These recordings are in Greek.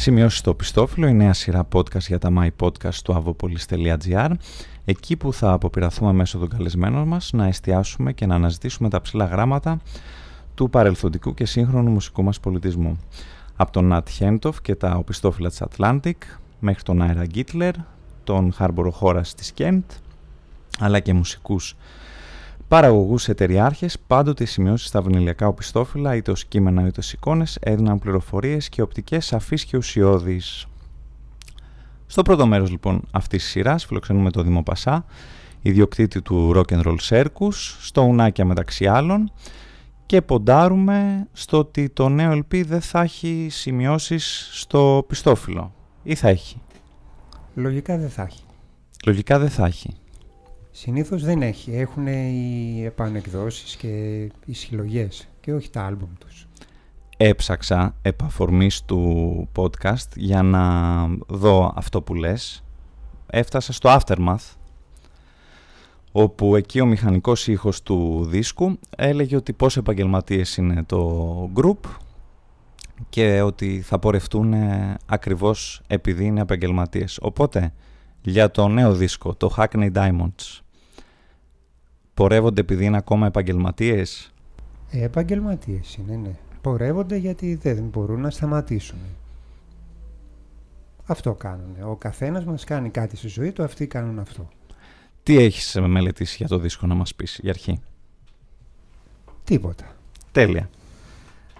Σημειώσεις στο πιστόφυλλο, η νέα σειρά podcast για τα My Podcast του avopolis.gr εκεί που θα αποπειραθούμε μέσω των καλεσμένων μας να εστιάσουμε και να αναζητήσουμε τα ψηλά γράμματα του παρελθοντικού και σύγχρονου μουσικού μας πολιτισμού. Από τον Νατ Χέντοφ και τα οπιστόφυλλα της Atlantic μέχρι τον Άιρα Γκίτλερ, τον Χάρμπορο Χώρας της Κέντ, αλλά και μουσικούς παραγωγούς εταιριάρχες, πάντοτε οι σημειώσεις στα βινιλιακά οπιστόφυλλα, είτε ως κείμενα είτε ως εικόνες, έδιναν πληροφορίες και οπτικές σαφείς και ουσιώδεις. Στο πρώτο μέρος λοιπόν αυτής της σειράς φιλοξενούμε το Δήμο Πασά, ιδιοκτήτη του Rock and Roll Circus, στο Ουνάκια μεταξύ άλλων και ποντάρουμε στο ότι το νέο LP δεν θα έχει σημειώσεις στο πιστόφυλλο ή θα έχει; Λογικά δεν θα έχει. Λογικά δεν θα έχει. Συνήθως δεν έχει. Έχουν οι επανεκδόσεις και οι συλλογές και όχι τα άλμπουμ τους. Έψαξα επαφορμής του podcast για να δω αυτό που λες. Έφτασα στο Aftermath όπου εκεί ο μηχανικός ήχος του δίσκου έλεγε ότι πόσο επαγγελματίες είναι το group και ότι θα πορευτούν ακριβώς επειδή είναι επαγγελματίες. Οπότε, για το νέο δίσκο, το Hackney Diamonds, πορεύονται επειδή είναι ακόμα επαγγελματίες; Ε, επαγγελματίες είναι, ναι. Πορεύονται γιατί δεν μπορούν να σταματήσουν. Αυτό κάνουν. Ο καθένας μας κάνει κάτι στη ζωή του, αυτοί κάνουν αυτό. Τι έχεις μελετήσει για το δίσκο να μας πεις για αρχή; Τίποτα. Τέλεια.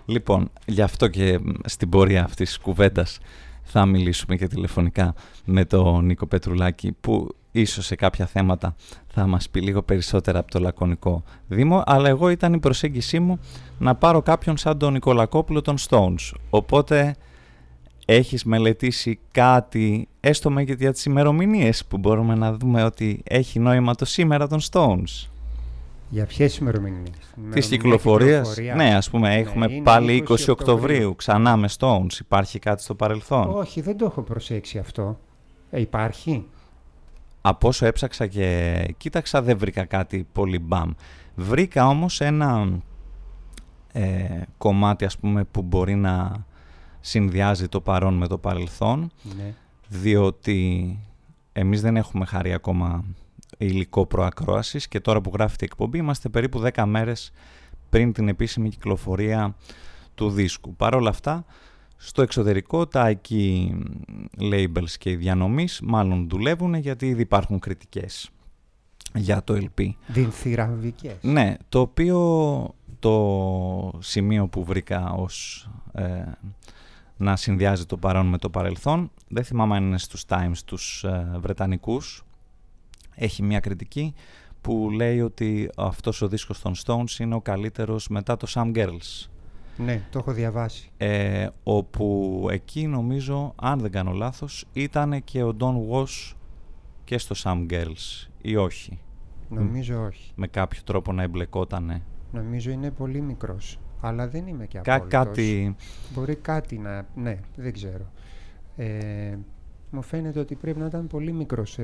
Λοιπόν, γι' αυτό και στην πορεία αυτής της κουβέντας θα μιλήσουμε και τηλεφωνικά με τον Νίκο Πετρουλάκη που ίσως σε κάποια θέματα θα μας πει λίγο περισσότερα από το Λακωνικό Δήμο αλλά εγώ ήταν η προσέγγισή μου να πάρω κάποιον σαν τον Νικολακόπουλο των Stones. Οπότε έχεις μελετήσει κάτι έστω με για τις ημερομηνίες που μπορούμε να δούμε ότι έχει νόημα το σήμερα των Stones; Για ποιες ημερομηνίες; Της κυκλοφορίας. Ναι, ας πούμε, ναι, έχουμε πάλι 20, 20 Οκτωβρίου. Ξανά με Stones. Υπάρχει κάτι στο παρελθόν; Όχι, δεν το έχω προσέξει αυτό. Ε, υπάρχει; Από όσο έψαξα και κοίταξα, δεν βρήκα κάτι πολύ μπαμ. Βρήκα όμως ένα ε, κομμάτι, ας πούμε, που μπορεί να συνδυάζει το παρόν με το παρελθόν. Ναι. Διότι εμείς δεν έχουμε χάρη ακόμα υλικό προακρόασης και τώρα που γράφει η εκπομπή είμαστε περίπου 10 μέρες πριν την επίσημη κυκλοφορία του δίσκου. Παρ' όλα αυτά, στο εξωτερικό τα εκεί labels και οι διανομής μάλλον δουλεύουν γιατί ήδη υπάρχουν κριτικές για το LP. Δυνθυραμβικές. Ναι, το οποίο το σημείο που βρήκα ως ε, να συνδυάζει το παρόν με το παρελθόν, δεν θυμάμαι αν είναι στους Times τους ε, Βρετανικούς, έχει μια κριτική που λέει ότι αυτός ο δίσκος των Stones είναι ο καλύτερος μετά το Some Girls. Ναι, το έχω διαβάσει. Ε, όπου εκεί νομίζω, αν δεν κάνω λάθος, ήταν και ο Don Was και στο Some Girls ή όχι; Νομίζω όχι. Με κάποιο τρόπο να εμπλεκότανε. Νομίζω είναι πολύ μικρός. Αλλά δεν είμαι και Κά- απόλυτος. Κάτι... Μπορεί κάτι να... Ναι, δεν ξέρω. Ε, μου φαίνεται ότι πρέπει να ήταν πολύ μικρός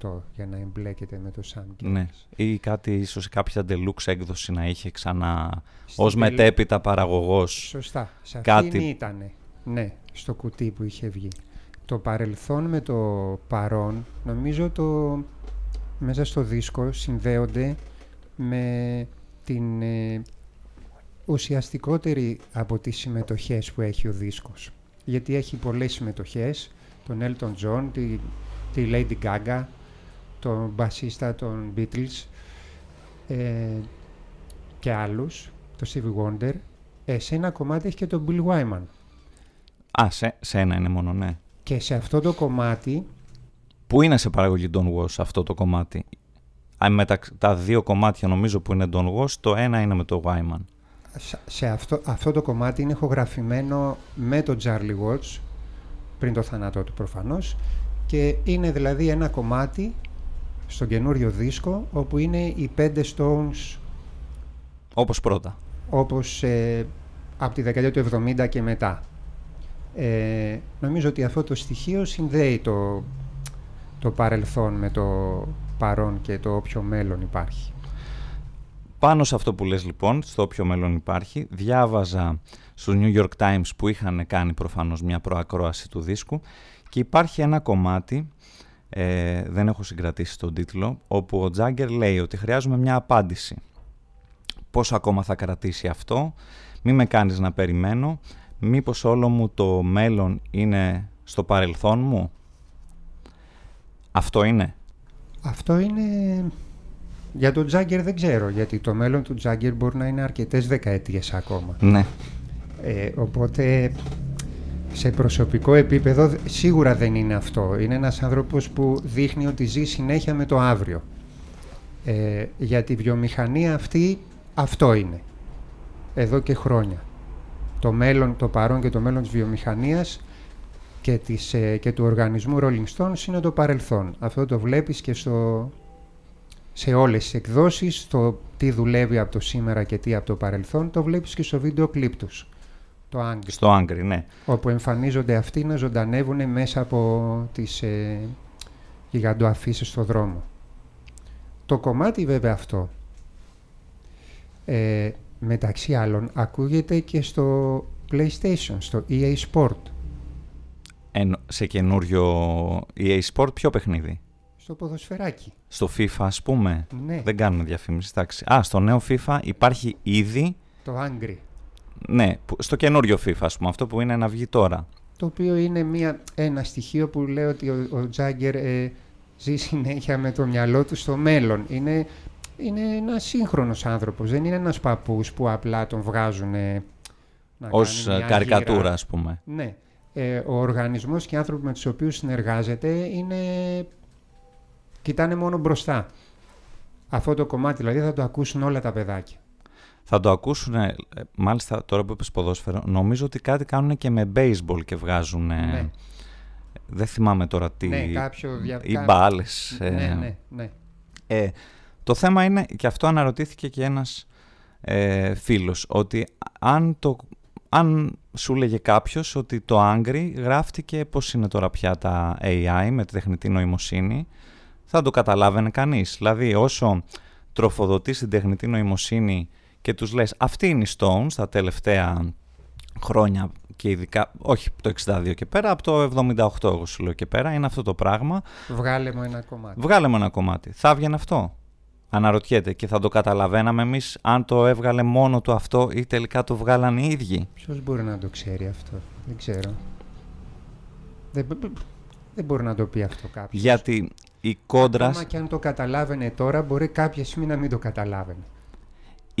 78 για να εμπλέκεται με το Sam Ναι, ή κάτι ίσως κάποια deluxe έκδοση να είχε ξανά Στην ως μετέπειτα παραγωγός. Σωστά, σε κάτι... ήτανε, ναι, στο κουτί που είχε βγει. Το παρελθόν με το παρόν, νομίζω το μέσα στο δίσκο συνδέονται με την ε, ουσιαστικότερη από τις συμμετοχές που έχει ο δίσκος. Γιατί έχει πολλές συμμετοχές, τον Elton John, τη, τη Lady Gaga, τον μπασίστα των Beatles ε, και άλλους, το Stevie Wonder. Ε, σε ένα κομμάτι έχει και τον Bill Wyman. Α, σε, σε ένα είναι μόνο, ναι. Και σε αυτό το κομμάτι... Πού είναι σε παραγωγή Don Was αυτό το κομμάτι; Με τα, τα δύο κομμάτια νομίζω που είναι Don Was, το ένα είναι με το Wyman. Σε αυτό, αυτό το κομμάτι είναι ηχογραφημένο με τον Charlie Watts πριν το θάνατό του προφανώς και είναι δηλαδή ένα κομμάτι στον καινούριο δίσκο όπου είναι οι πέντε Stones. Όπως πρώτα. Όπως ε, από τη δεκαετία του 70 και μετά. Ε, νομίζω ότι αυτό το στοιχείο συνδέει το, το παρελθόν με το παρόν και το όποιο μέλλον υπάρχει Πάνω σε αυτό που λες λοιπόν, στο όποιο μέλλον υπάρχει, διάβαζα στους New York Times που είχαν κάνει προφανώς μια προακρόαση του δίσκου και υπάρχει ένα κομμάτι, ε, δεν έχω συγκρατήσει τον τίτλο, όπου ο Τζάγκερ λέει ότι χρειάζομαι μια απάντηση. Πόσο ακόμα θα κρατήσει αυτό, μη με κάνεις να περιμένω, μήπως όλο μου το μέλλον είναι στο παρελθόν μου; Αυτό είναι. Αυτό είναι... Για τον Τζάγκερ δεν ξέρω, γιατί το μέλλον του Τζάγκερ μπορεί να είναι αρκετές δεκαετίες ακόμα. Ναι. Ε, οπότε σε προσωπικό επίπεδο σίγουρα δεν είναι αυτό. Είναι ένας άνθρωπος που δείχνει ότι ζει συνέχεια με το αύριο. Ε, για τη βιομηχανία αυτή αυτό είναι. Εδώ και χρόνια. Το μέλλον, το παρόν και το μέλλον της βιομηχανίας και, της, ε, και του οργανισμού Rolling Stones είναι το παρελθόν. Αυτό το βλέπεις και στο, σε όλες τις εκδόσεις, το τι δουλεύει από το σήμερα και τι από το παρελθόν, το βλέπεις και στο βίντεο κλιπ τους. Το Angry. Στο Angry, ναι. Όπου εμφανίζονται αυτοί να ζωντανεύουν μέσα από τις ε, γιγαντοαφήσεις στο δρόμο. Το κομμάτι βέβαια αυτό, ε, μεταξύ άλλων, ακούγεται και στο PlayStation, στο EA Sport. σε καινούριο EA Sport ποιο παιχνίδι; Στο ποδοσφαιράκι. Στο FIFA ας πούμε. Ναι. Δεν κάνουμε διαφήμιση. Εντάξει. Α, στο νέο FIFA υπάρχει ήδη... Το Angry. Ναι, στο καινούριο FIFA, ας πούμε, αυτό που είναι να βγει τώρα. Το οποίο είναι μια, ένα στοιχείο που λέει ότι ο, ο Τζάγκερ ε, ζει συνέχεια με το μυαλό του στο μέλλον. Είναι, είναι ένας σύγχρονος άνθρωπος. Δεν είναι ένας παππούς που απλά τον βγάζουν. Ε, Ω καρικατούρα, ας πούμε. Ναι. Ε, ο οργανισμός και οι άνθρωποι με τους οποίους συνεργάζεται είναι. Κοιτάνε μόνο μπροστά. Αυτό το κομμάτι δηλαδή θα το ακούσουν όλα τα παιδάκια. Θα το ακούσουν, μάλιστα τώρα που είπες ποδόσφαιρο, νομίζω ότι κάτι κάνουν και με baseball και βγάζουν... Ναι. Δεν θυμάμαι τώρα τι... Ναι, κάποιο... Ή μπάλες. Ναι, ναι, ναι. Ε, το θέμα είναι, και αυτό αναρωτήθηκε και ένας ε, φίλος, ότι αν, το, αν σου λέγε κάποιος ότι το Angry γράφτηκε πώς είναι τώρα πια τα AI με τη τεχνητή νοημοσύνη, θα το καταλάβαινε κανείς. Δηλαδή όσο τροφοδοτείς την τεχνητή νοημοσύνη και τους λες αυτή είναι η Stones τα τελευταία χρόνια και ειδικά, όχι το 62 και πέρα, από το 78 εγώ σου λέω και πέρα, είναι αυτό το πράγμα. Βγάλε μου ένα κομμάτι. Βγάλε μου ένα κομμάτι. Θα έβγαινε αυτό. Αναρωτιέται και θα το καταλαβαίναμε εμείς αν το έβγαλε μόνο του αυτό ή τελικά το βγάλαν οι ίδιοι. Ποιος μπορεί να το ξέρει αυτό; Δεν ξέρω. Δεν, δεν μπορεί να το πει αυτό κάποιος. Γιατί η κόντρα. Ακόμα και αν το καταλάβαινε τώρα, μπορεί κάποια στιγμή να μην το καταλάβαινε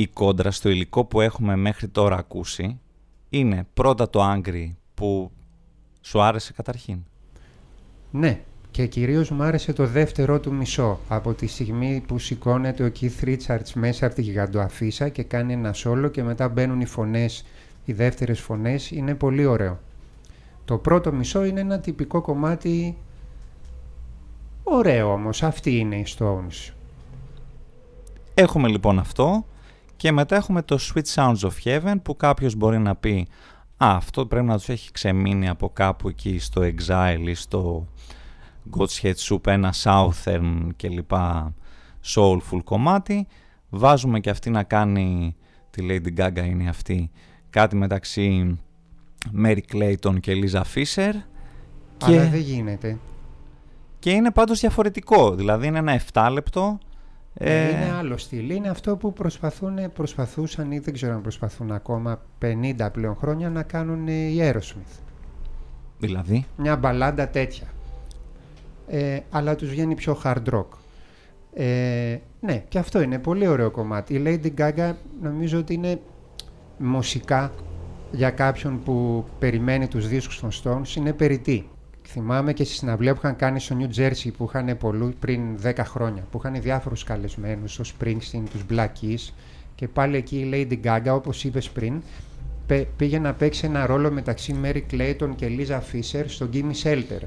η κόντρα στο υλικό που έχουμε μέχρι τώρα ακούσει είναι πρώτα το Angry που σου άρεσε καταρχήν. Ναι, και κυρίως μου άρεσε το δεύτερο του μισό. Από τη στιγμή που σηκώνεται ο Keith Richards μέσα από τη γιγαντοαφίσα και κάνει ένα σόλο και μετά μπαίνουν οι φωνές, οι δεύτερες φωνές, είναι πολύ ωραίο. Το πρώτο μισό είναι ένα τυπικό κομμάτι ωραίο όμως, αυτή είναι η Stones. Έχουμε λοιπόν αυτό και μετά έχουμε το Sweet Sounds of Heaven που κάποιος μπορεί να πει «Α, αυτό πρέπει να τους έχει ξεμείνει από κάπου εκεί στο Exile ή στο God's Head Soup, ένα Southern κλπ. soulful κομμάτι». Βάζουμε και αυτή να κάνει, τη Lady Gaga είναι αυτή, κάτι μεταξύ Mary Clayton και Lisa Fisher. Αλλά δεν γίνεται. Και είναι πάντως διαφορετικό, δηλαδή είναι ένα 7 λεπτό ε, είναι άλλο στυλ. Είναι αυτό που προσπαθούν, προσπαθούσαν ή δεν ξέρω αν προσπαθούν ακόμα 50 πλέον χρόνια να κάνουν οι Aerosmith. Δηλαδή; Μια μπαλάντα τέτοια. Ε, αλλά τους βγαίνει πιο hard rock. Ε, ναι, και αυτό είναι πολύ ωραίο κομμάτι. Η Lady Gaga νομίζω ότι είναι μουσικά για κάποιον που περιμένει τους δίσκους των Stones είναι περιττή. Θυμάμαι και στη συναυλία που είχαν κάνει στο New Jersey που είχαν πολλού, πριν 10 χρόνια, που είχαν διάφορους καλεσμένους, ο Springsteen, τους Black Keys και πάλι εκεί η Lady Gaga, όπως είπες πριν, πήγε να παίξει ένα ρόλο μεταξύ Mary Clayton και Lisa Fisher στο Gimme Shelter.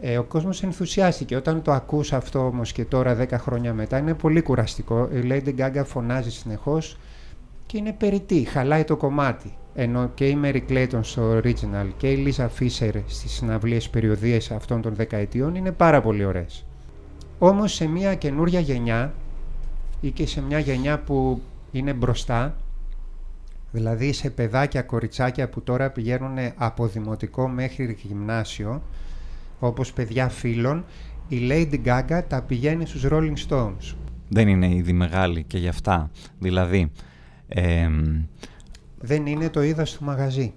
Ε, ο κόσμος ενθουσιάστηκε. Όταν το ακούς αυτό όμως και τώρα 10 χρόνια μετά είναι πολύ κουραστικό. Η Lady Gaga φωνάζει συνεχώς και είναι περιττή, χαλάει το κομμάτι ενώ και η Mary Clayton στο original και η Lisa Fisher στις συναυλίες περιοδίες αυτών των δεκαετιών είναι πάρα πολύ ωραίες. Όμως σε μια καινούρια γενιά ή και σε μια γενιά που είναι μπροστά, δηλαδή σε παιδάκια, κοριτσάκια που τώρα πηγαίνουν από δημοτικό μέχρι γυμνάσιο, όπως παιδιά φίλων, η Lady Gaga τα πηγαίνει στους Rolling Stones. Δεν είναι ήδη μεγάλη και γι' αυτά. Δηλαδή... δεν είναι το είδα στο μαγαζί.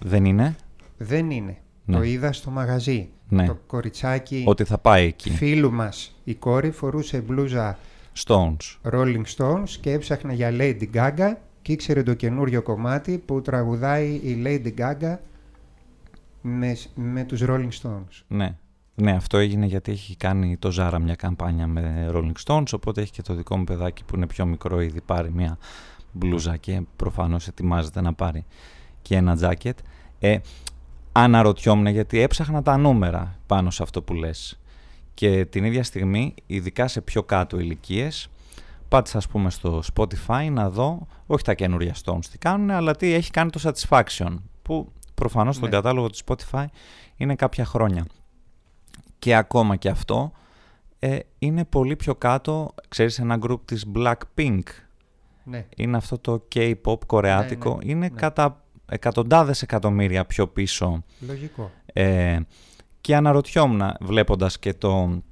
Δεν είναι; Δεν είναι. Ναι. Το είδα στο μαγαζί. Ναι. Το κοριτσάκι Ότι θα πάει εκεί. φίλου μας η κόρη φορούσε μπλούζα Stones. Rolling Stones και έψαχνε για Lady Gaga και ήξερε το καινούριο κομμάτι που τραγουδάει η Lady Gaga με, με τους Rolling Stones. Ναι. Ναι, αυτό έγινε γιατί έχει κάνει το Ζάρα μια καμπάνια με Rolling Stones, οπότε έχει και το δικό μου παιδάκι που είναι πιο μικρό ήδη πάρει μια μπλούζα και προφανώς ετοιμάζεται να πάρει και ένα τζάκετ. Ε, αναρωτιόμουν γιατί έψαχνα τα νούμερα πάνω σε αυτό που λες. Και την ίδια στιγμή, ειδικά σε πιο κάτω ηλικίες, πάτησα ας πούμε στο Spotify να δω, όχι τα καινούρια Stones τι κάνουν, αλλά τι έχει κάνει το Satisfaction, που προφανώς ναι. στον κατάλογο του Spotify είναι κάποια χρόνια. Και ακόμα και αυτό ε, είναι πολύ πιο κάτω, ξέρεις ένα group της Blackpink, ναι. είναι αυτό το K-pop κορεάτικο, Ναι, ναι, είναι ναι. κατά εκατοντάδες εκατομμύρια πιο πίσω Λογικό. ε, και αναρωτιόμουν βλέποντας και το,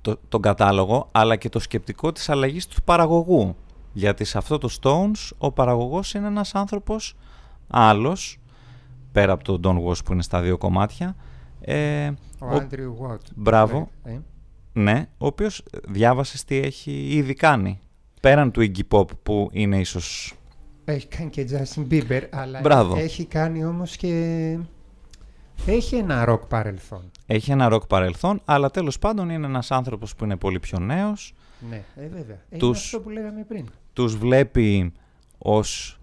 το, τον κατάλογο αλλά και το σκεπτικό της αλλαγής του παραγωγού γιατί σε αυτό το Stones ο παραγωγός είναι ένας άνθρωπος άλλος πέρα από τον Don Walsh που είναι στα δύο κομμάτια ε, Ο, ο- Andrew Watt. Μπράβο. Ε, ναι, ο οποίος διάβασες τι έχει ήδη κάνει πέραν του Iggy Pop που είναι ίσως Έχει κάνει και Justin Bieber, αλλά Μπράβο. έχει κάνει όμως και... Έχει ένα ροκ παρελθόν. έχει ένα ροκ παρελθόν αλλά τέλος πάντων είναι ένας άνθρωπος που είναι πολύ πιο νέος Ναι, ε, βέβαια. Είναι Τους- αυτό που λέγαμε πριν. τους βλέπει ως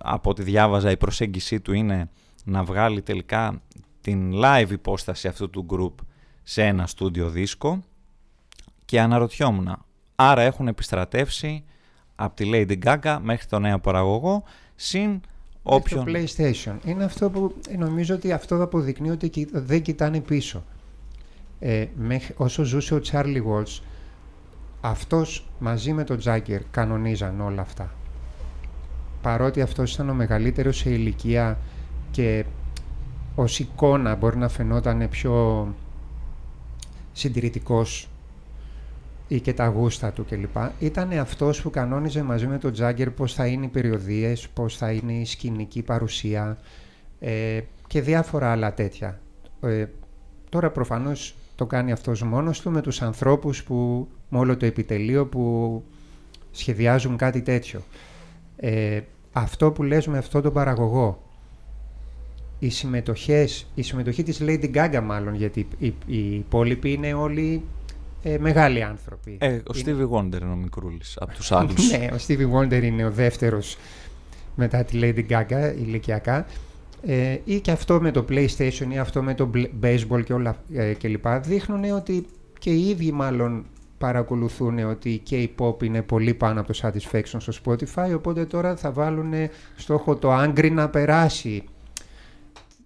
από ό,τι διάβαζα η προσέγγιση του είναι να βγάλει τελικά την live υπόσταση αυτού του group σε ένα στούντιο δίσκο και αναρωτιόμουν άρα έχουν επιστρατεύσει από τη Lady Gaga μέχρι το νέο παραγωγό συν όποιον Το PlayStation. Είναι αυτό που ε, νομίζω ότι αυτό αποδεικνύει ότι κοι- δεν κοιτάνε πίσω. Ε, μέχρι, όσο ζούσε ο Charlie Watts, αυτός μαζί με τον Τζάγκερ κανονίζαν όλα αυτά. Παρότι αυτός ήταν ο μεγαλύτερος σε ηλικία και ως εικόνα μπορεί να φαινόταν πιο συντηρητικός ή και τα γούστα του κλπ. Ήταν αυτός που κανόνιζε μαζί με τον Τζάγκερ πώς θα είναι οι περιοδίες, πώς θα είναι η σκηνική παρουσία ε, και διάφορα άλλα τέτοια. Ε, τώρα προφανώς το κάνει αυτός μόνος του με τους ανθρώπους που, με όλο το επιτελείο που σχεδιάζουν κάτι τέτοιο. Ε, αυτό που λες με αυτό τον παραγωγό, οι συμμετοχές, η συμμετοχή της Lady Gaga μάλλον, γιατί οι, οι υπόλοιποι είναι όλοι ε, μεγάλοι άνθρωποι. Ε, ο Είναι- Stevie Wonder είναι ο μικρούλης από τους άλλους. ναι, ο Stevie Wonder είναι ο δεύτερος μετά τη Lady Gaga ηλικιακά. Ε, ή και αυτό με το PlayStation ή αυτό με το μπλε- baseball και όλα ε, και λοιπά δείχνουν ότι και οι ίδιοι μάλλον παρακολουθούν ότι η K-pop είναι πολύ πάνω από το Satisfaction στο Spotify οπότε τώρα θα βάλουν στόχο το Angry να περάσει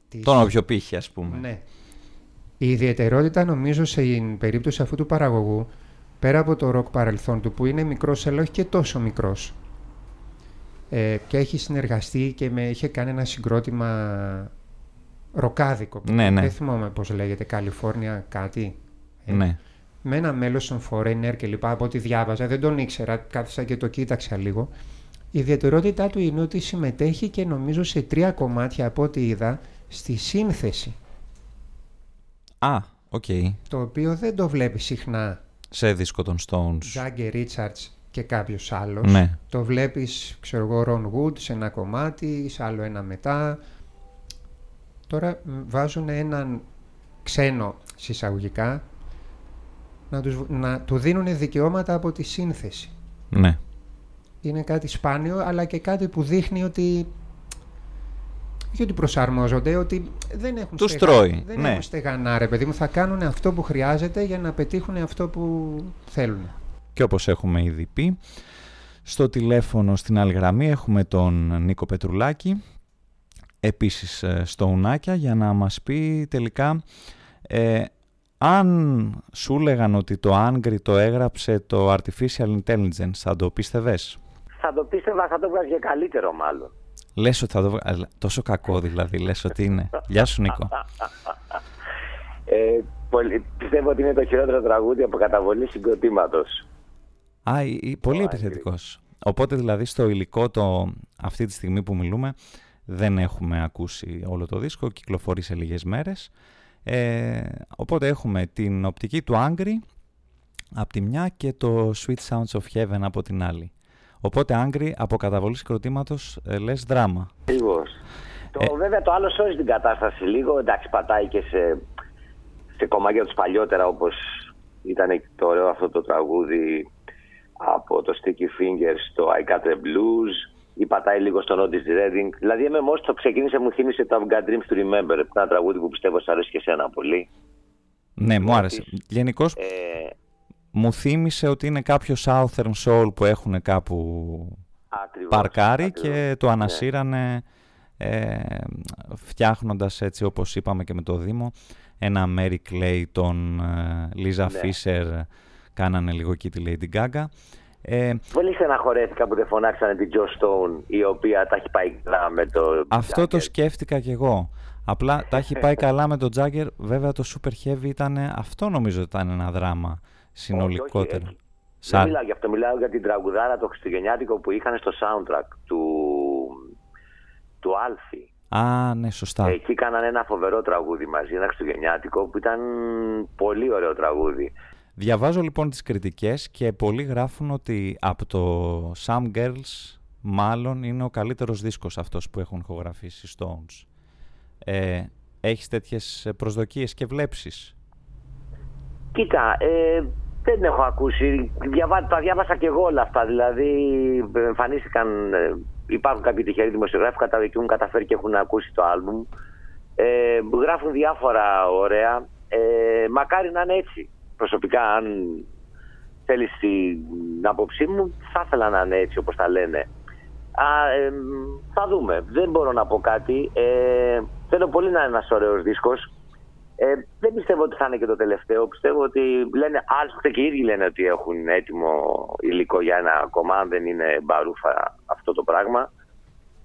τις- Τον όποιο πύχη ας πούμε. ναι. Η ιδιαιτερότητα νομίζω στην περίπτωση αυτού του παραγωγού, πέρα από το ροκ παρελθόν του που είναι μικρός αλλά όχι και τόσο μικρός ε, και έχει συνεργαστεί και με, είχε κάνει ένα συγκρότημα ροκάδικο. Ναι, ναι. Δεν θυμάμαι πώς λέγεται, Καλιφόρνια κάτι. Ε, ναι. με ένα μέλος των Foreigner και λοιπά, από ό,τι διάβαζα, δεν τον ήξερα, κάθισα και το κοίταξα λίγο. Η ιδιαιτερότητά του είναι ότι συμμετέχει και νομίζω σε τρία κομμάτια από ό,τι είδα στη σύνθεση, Α, οκ. το οποίο δεν το βλέπει συχνά Σε δίσκο των Stones. Τζάγκερ Ρίτσαρτς και κάποιος άλλος. Ναι. Το βλέπεις, ξέρω εγώ, Ron Wood σε ένα κομμάτι, σε άλλο ένα μετά. Τώρα μ, βάζουν έναν ξένο συσσαγωγικά να, τους, να του δίνουν δικαιώματα από τη σύνθεση. Ναι. Είναι κάτι σπάνιο, αλλά και κάτι που δείχνει ότι όχι ότι προσαρμόζονται, ότι δεν έχουν, Τους στεγα- τρώει, δεν ναι. έχουν στεγανά, ρε παιδί μου. Θα κάνουν αυτό που χρειάζεται για να πετύχουν αυτό που θέλουν. Και όπως έχουμε ήδη πει, στο τηλέφωνο στην άλλη γραμμή έχουμε τον Νίκο Πετρουλάκη, επίσης ε, στο Ουνάκια, για να μας πει τελικά ε, Αν σου έλεγαν ότι το Angry το έγραψε το Artificial Intelligence, θα το πίστευες; Θα το πίστευα, θα το βγάζει καλύτερο μάλλον. Λες ότι θα το βγάζει, τόσο κακό δηλαδή, λες ότι είναι. Γεια σου Νίκο. Ε, πολύ, πιστεύω ότι είναι το χειρότερο τραγούδι από καταβολή συγκροτήματος. Α, πολύ επιθετικός. Οπότε δηλαδή στο υλικό το, αυτή τη στιγμή που μιλούμε δεν έχουμε ακούσει όλο το δίσκο, κυκλοφορεί σε λίγες μέρες. Ε, οπότε έχουμε την οπτική του Angry από τη μια και το Sweet Sounds of Heaven από την άλλη. Οπότε Angry από καταβολή συγκροτήματος ε, λες δράμα. Λίγος. Το, ε, βέβαια το άλλο σώζει την κατάσταση λίγο, εντάξει πατάει και σε, σε κομμάτια τους παλιότερα όπως ήταν το ωραίο αυτό το τραγούδι από το Sticky Fingers στο I Got The Blues ή πατάει λίγο στο Otis Redding. Δηλαδή, εμένα μόλι το ξεκίνησε, μου θύμισε το I've Got Dreams to Remember. Ένα τραγούδι που πιστεύω σα αρέσει και εσένα πολύ. Ναι, μου άρεσε. Γενικώς ε... μου θύμισε ότι είναι κάποιος Southern Soul που έχουν κάπου ακριβώς, παρκάρει και το ναι. ανασύρανε ε, φτιάχνοντας έτσι όπως είπαμε και με το Δήμο ένα Mary Clay, τον ε, Lisa ναι. Fisher κάνανε λίγο εκεί τη Lady Gaga ε, Πολύ στεναχωρέθηκα που δεν φωνάξανε την Joe Stone η οποία τα έχει πάει καλά με το Αυτό το σκέφτηκα κι εγώ. Απλά τα έχει πάει καλά με τον Jagger. Βέβαια το Super Heavy ήταν, αυτό νομίζω ότι ήταν ένα δράμα συνολικότερο. Όχι, Σαν... Δεν μιλάω για αυτό, μιλάω για την τραγουδάρα το Χριστουγεννιάτικο που είχαν στο soundtrack του, του Άλφη. Α, ναι, σωστά. Εκεί κάνανε ένα φοβερό τραγούδι μαζί, ένα Χριστουγεννιάτικο που ήταν πολύ ωραίο τραγούδι. Διαβάζω λοιπόν τις κριτικές και πολλοί γράφουν ότι από το Some Girls μάλλον είναι ο καλύτερος δίσκος αυτός που έχουν ηχογραφήσει Stones. Ε, έχεις τέτοιες προσδοκίες και βλέψεις; Κοίτα, ε, δεν έχω ακούσει. Διαβά, τα διάβασα και εγώ όλα αυτά. Δηλαδή, εμφανίστηκαν, ε, υπάρχουν κάποιοι τυχεροί δημοσιογράφοι που έχουν καταφέρει και έχουν ακούσει το άλμπουμ. Ε, γράφουν διάφορα ωραία. Ε, μακάρι να είναι έτσι προσωπικά αν θέλεις την άποψή μου θα ήθελα να είναι έτσι όπως τα λένε. Α, θα δούμε. Δεν μπορώ να πω κάτι. Ε, θέλω πολύ να είναι ένας ωραίος δίσκος. Ε, δεν πιστεύω ότι θα είναι και το τελευταίο. Πιστεύω ότι λένε, άλλωστε και οι ίδιοι λένε ότι έχουν έτοιμο υλικό για ένα ακόμα, αν δεν είναι μπαρούφα αυτό το πράγμα.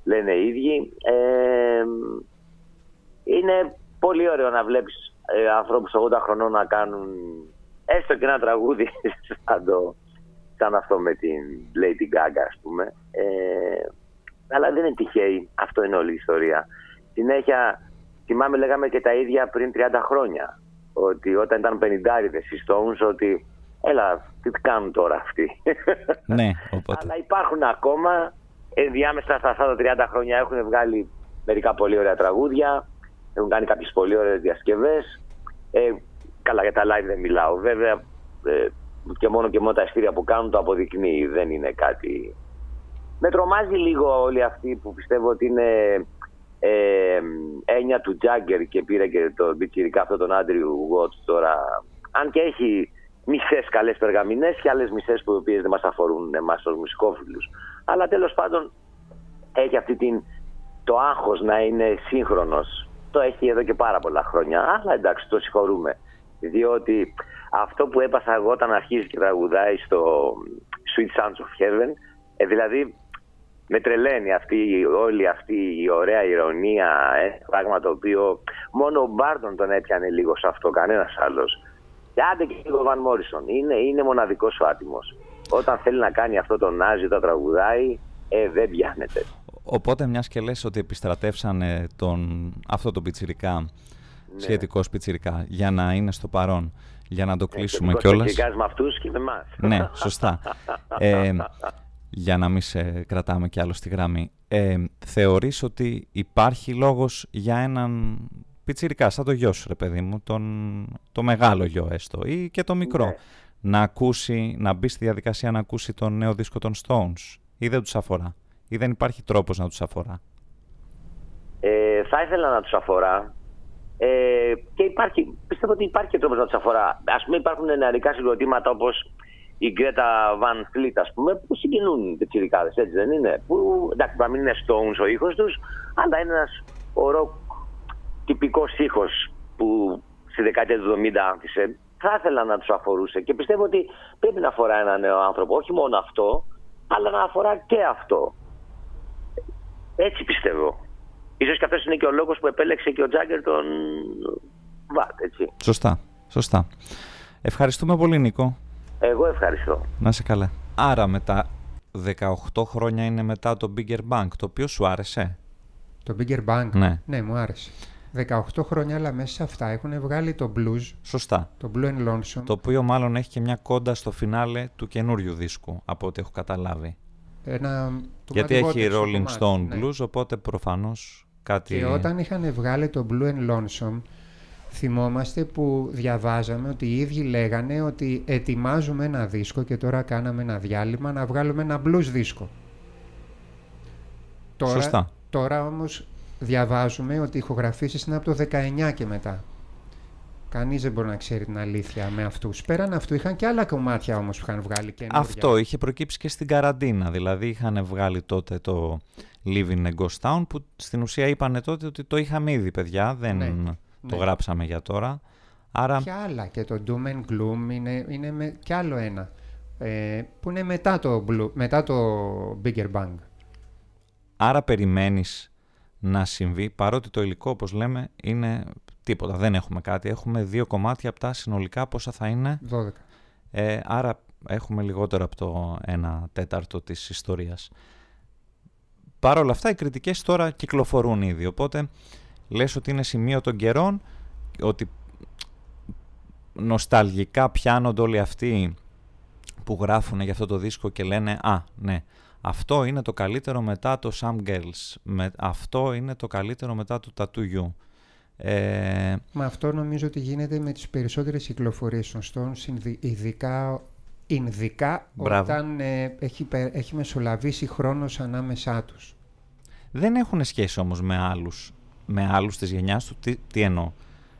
Λένε οι ίδιοι. Ε, είναι πολύ ωραίο να βλέπεις ε, ανθρώπους 80 χρονών να κάνουν έστω και ένα τραγούδι σαν, το, σαν αυτό με την Lady Gaga ας πούμε. Ε, αλλά δεν είναι τυχαίοι, αυτό είναι όλη η ιστορία. Συνέχεια, θυμάμαι λέγαμε και τα ίδια πριν 30 χρόνια. Ότι όταν ήταν πενιντάριδες οι Stones, ότι έλα, τι κάνουν τώρα αυτοί; Ναι, οπότε. Αλλά υπάρχουν ακόμα, ενδιάμεσα στα αυτά τα 30 χρόνια έχουν βγάλει μερικά πολύ ωραία τραγούδια, έχουν κάνει κάποιες πολύ ωραίες διασκευές. Ε, Καλά, για τα live δεν μιλάω. Βέβαια, ε, και μόνο και μόνο τα εστία που κάνουν το αποδεικνύει. Δεν είναι κάτι. Με τρομάζει λίγο όλοι αυτοί που πιστεύω ότι είναι ε, έννοια του Τζάγκερ και πήρε και το πιτσιρικά αυτό τον Άντριου Γουότ τώρα. Αν και έχει μισές καλές περγαμηνές και άλλες μισές που οι οποίες δεν μας αφορούν εμάς ως μουσικόφιλους. Αλλά τέλος πάντων έχει αυτή την, το άγχος να είναι σύγχρονος. Το έχει εδώ και πάρα πολλά χρόνια. Αλλά εντάξει, το συγχωρούμε διότι αυτό που έπαθα εγώ όταν αρχίζει και τραγουδάει στο Sweet Sounds of Heaven, ε, δηλαδή με τρελαίνει αυτή, όλη αυτή η ωραία ηρωνία, ε, πράγμα το οποίο μόνο ο Μπάρτον τον έπιανε λίγο σε αυτό, κανένας άλλος. Και άντε και λίγο ο Βαν Μόρισον, είναι, είναι μοναδικός ο άτιμος. Όταν θέλει να κάνει αυτό το νάζι, το τραγουδάει, ε, δεν πιάνεται. Οπότε μιας και λες ότι επιστρατεύσανε τον, αυτό το πιτσιρικά ναι. σχετικός πιτσιρικά για να είναι στο παρόν. Για να το ε, κλείσουμε κιόλας. με αυτούς και με εμάς. Ναι, σωστά. ε, για να μην σε κρατάμε κι άλλο στη γραμμή. Ε, θεωρείς ότι υπάρχει λόγος για έναν πιτσιρικά, σαν το γιο σου ρε παιδί μου, τον, το μεγάλο γιο έστω ή και το μικρό, ναι. να ακούσει, να μπει στη διαδικασία να ακούσει τον νέο δίσκο των Stones ή δεν τους αφορά ή δεν υπάρχει τρόπος να τους αφορά; Ε, θα ήθελα να τους αφορά ε, και υπάρχει, πιστεύω ότι υπάρχει και τρόπος να τους αφορά. Α πούμε, υπάρχουν νεαρικά συγκροτήματα όπως η Γκρέτα Βαν Φλίτ, ας πούμε, που συγκινούν τσιρικάδε, έτσι δεν είναι; Που εντάξει, να μην είναι Stones ο ήχος τους, αλλά είναι ένας ορό τυπικός ήχος που στη δεκαετία του 70 άνθησε, θα ήθελα να τους αφορούσε. Και πιστεύω ότι πρέπει να αφορά ένα νέο άνθρωπο, όχι μόνο αυτό, αλλά να αφορά και αυτό. Έτσι πιστεύω. Ίσως και αυτός είναι και ο λόγος που επέλεξε και ο Τζάγκερ τον Βατ, έτσι. Σωστά, σωστά. Ευχαριστούμε πολύ Νίκο. Εγώ ευχαριστώ. Να σε καλά. Άρα μετά 18 χρόνια είναι μετά το Bigger Bang, το οποίο σου άρεσε; Το Bigger Bang, Ναι. ναι μου άρεσε. 18 χρόνια, αλλά μέσα σε αυτά έχουν βγάλει το blues, Σωστά. το Blue and Lonesome. Το οποίο μάλλον έχει και μια κόντα στο φινάλε του καινούριου δίσκου, από ό,τι έχω καταλάβει. Ένα, του Γιατί Muddy έχει Waters το Rolling κομμάτι, Stone ναι. Blues, οπότε προφανώς κάτι... Και όταν είχαν βγάλει το Blue and Lonesome, θυμόμαστε που διαβάζαμε ότι οι ίδιοι λέγανε ότι ετοιμάζουμε ένα δίσκο και τώρα κάναμε ένα διάλειμμα να βγάλουμε ένα blues δίσκο. Τώρα, Σωστά. Τώρα όμως διαβάζουμε ότι οι ηχογραφήσεις είναι από το 19 και μετά. Κανείς δεν μπορεί να ξέρει την αλήθεια με αυτούς. Πέραν αυτού είχαν και άλλα κομμάτια όμως που είχαν βγάλει καινούργια. Αυτό είχε προκύψει και στην καραντίνα. Δηλαδή είχαν βγάλει τότε το Living a Ghost Town που στην ουσία είπαν τότε ότι το είχαμε ήδη παιδιά, δεν Ναι, το ναι. γράψαμε για τώρα. Άρα Και άλλα. Και το Doom and Gloom είναι, είναι με, κι άλλο ένα. Ε, που είναι μετά το, Blue, μετά το Bigger Bang. Άρα περιμένεις να συμβεί, παρότι το υλικό όπως λέμε είναι τίποτα, δεν έχουμε κάτι. Έχουμε δύο κομμάτια από τα συνολικά πόσα θα είναι. 12. Ε, άρα έχουμε λιγότερο από το 1 τέταρτο της ιστορίας. Παρ' όλα αυτά οι κριτικές τώρα κυκλοφορούν ήδη, οπότε λες ότι είναι σημείο των καιρών, ότι νοσταλγικά πιάνονται όλοι αυτοί που γράφουν για αυτό το δίσκο και λένε «Α, ναι, αυτό είναι το καλύτερο μετά το Some Girls, με, αυτό είναι το καλύτερο μετά το Tattoo You». Ε, Μα αυτό νομίζω ότι γίνεται με τις περισσότερες κυκλοφορίες των Stones, ειδι- ειδικά, ειδικά Μπράβο. όταν ε, έχει, πε- έχει μεσολαβήσει χρόνος ανάμεσά τους. δεν έχουν σχέση όμως με άλλους, με άλλους της γενιάς του. Τι, τι εννοώ.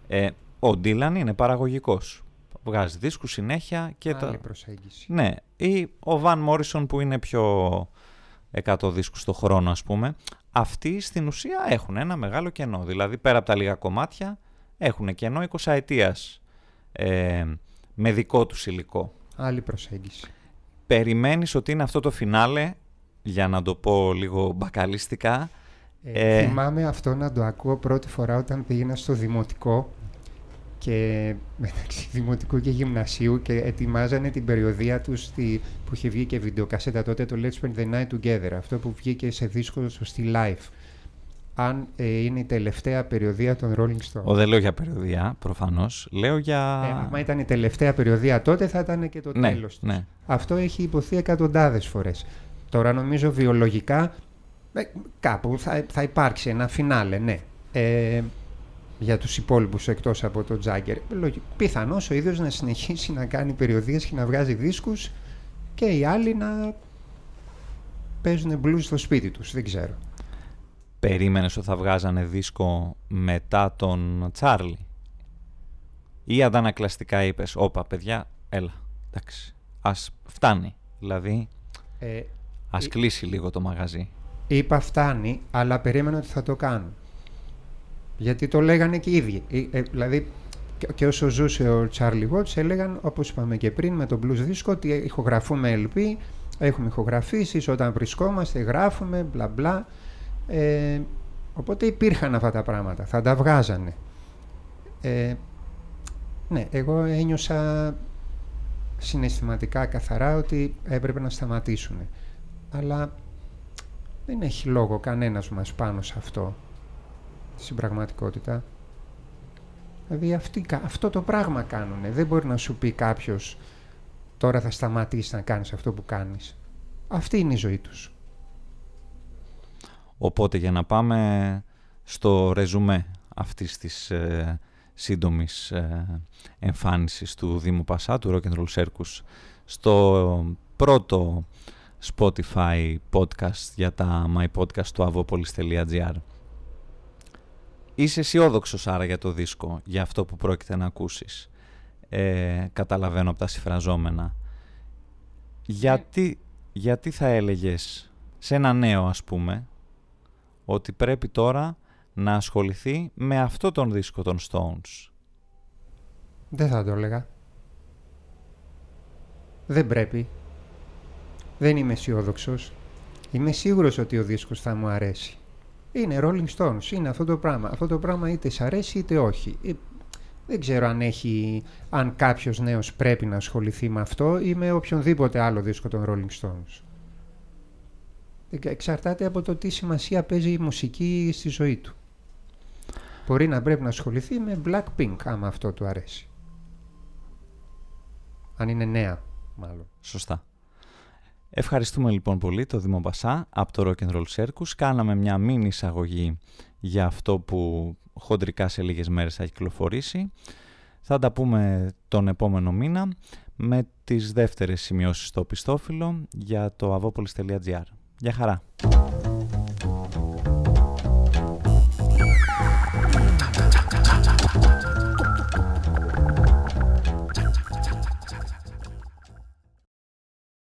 Ε, ο Ντίλαν είναι παραγωγικός. Βγάζει δίσκους συνέχεια και Άλλη τα... προσέγγιση. Ναι, ή ο Βαν Μόρισον που είναι πιο 100 δίσκους το χρόνο ας πούμε. Αυτοί στην ουσία έχουν ένα μεγάλο κενό. Δηλαδή πέρα από τα λίγα κομμάτια έχουν κενό 20 ετίας ε, με δικό τους υλικό. Άλλη προσέγγιση. Περιμένεις ότι είναι αυτό το φινάλε, για να το πω λίγο μπακαλιστικά, Ε, Ε. Θυμάμαι αυτό να το ακούω πρώτη φορά όταν πήγαινα στο δημοτικό και μεταξύ δημοτικού και γυμνασίου και ετοιμάζανε την περιοδία τους στη, που είχε βγει και βιντεοκασέτα τότε το Let's Spend the Night Together αυτό που βγήκε σε δίσκο στο στη Life αν ε, είναι η τελευταία περιοδία των Rolling Stones. Ο, δεν λέω για περιοδία, προφανώς. Λέω για... Ε, άμα ήταν η τελευταία περιοδία τότε θα ήταν και το ναι, τέλος της. ναι. Αυτό έχει υποθεί εκατοντάδες φορές. Τώρα νομίζω βιολογικά ε, κάπου θα, θα υπάρξει ένα φινάλε, ναι. Ε, για τους υπόλοιπους εκτός από τον Τζάγκερ. Λογι- Πιθανώς ο ίδιος να συνεχίσει να κάνει περιοδίες και να βγάζει δίσκους και οι άλλοι να παίζουν blues στο σπίτι τους, δεν ξέρω. Περίμενες ότι θα βγάζανε δίσκο μετά τον Τσάρλι; Ή αντανακλαστικά είπες, όπα παιδιά, έλα, εντάξει, ας φτάνει. Δηλαδή, Ε, ας Ε, κλείσει λίγο το μαγαζί. Είπα φτάνει, αλλά περίμενα ότι θα το κάνουν. Γιατί το λέγανε και οι ίδιοι. Ε, ε, δηλαδή, και, και όσο ζούσε ο Τσάρλι Watts, έλεγαν, όπως είπαμε και πριν, με τον blues disco, ότι ηχογραφούμε LP, έχουμε ηχογραφήσεις, όταν βρισκόμαστε γράφουμε, μπλα μπλα. Ε, οπότε υπήρχαν αυτά τα πράγματα, θα τα βγάζανε. Ε, ναι, εγώ ένιωσα συναισθηματικά καθαρά ότι έπρεπε να σταματήσουν. Αλλά δεν έχει λόγο κανένας μας πάνω σε αυτό, στην πραγματικότητα. Δηλαδή αυτοί, κα- αυτό το πράγμα κάνουν. Δεν μπορεί να σου πει κάποιος τώρα θα σταματήσεις να κάνεις αυτό που κάνεις. Αυτή είναι η ζωή τους. Οπότε για να πάμε στο ρεζουμέ αυτής της ε, σύντομης ε, εμφάνισης του Δήμου Πασά, του Rock and Roll Circus, στο πρώτο Spotify podcast για τα My Podcast του avopolis.gr. Είσαι αισιόδοξο άρα για το δίσκο, για αυτό που πρόκειται να ακούσεις. Ε, καταλαβαίνω από τα συμφραζόμενα. Γιατί, γιατί θα έλεγες σε ένα νέο ας πούμε, ότι πρέπει τώρα να ασχοληθεί με αυτό τον δίσκο των Stones; Δεν θα το έλεγα. Δεν πρέπει. Δεν είμαι αισιόδοξος. Είμαι σίγουρος ότι ο δίσκος θα μου αρέσει. Είναι Rolling Stones, είναι αυτό το πράγμα. Αυτό το πράγμα είτε σ' αρέσει είτε όχι. Ε, δεν ξέρω αν, έχει, αν κάποιος νέος πρέπει να ασχοληθεί με αυτό ή με οποιονδήποτε άλλο δίσκο των Rolling Stones. Εξαρτάται από το τι σημασία παίζει η μουσική στη ζωή του. Μπορεί να πρέπει να ασχοληθεί με Blackpink, άμα αυτό του αρέσει. Αν είναι νέα, μάλλον. Σωστά. Ευχαριστούμε λοιπόν πολύ το Δήμο Μπασά από το Rock and Roll Circus. Κάναμε μια μήνυ εισαγωγή για αυτό που χοντρικά σε λίγες μέρες θα κυκλοφορήσει. Θα τα πούμε τον επόμενο μήνα με τις δεύτερες σημειώσεις στο πιστόφυλλο για το avopolis.gr. Γεια χαρά!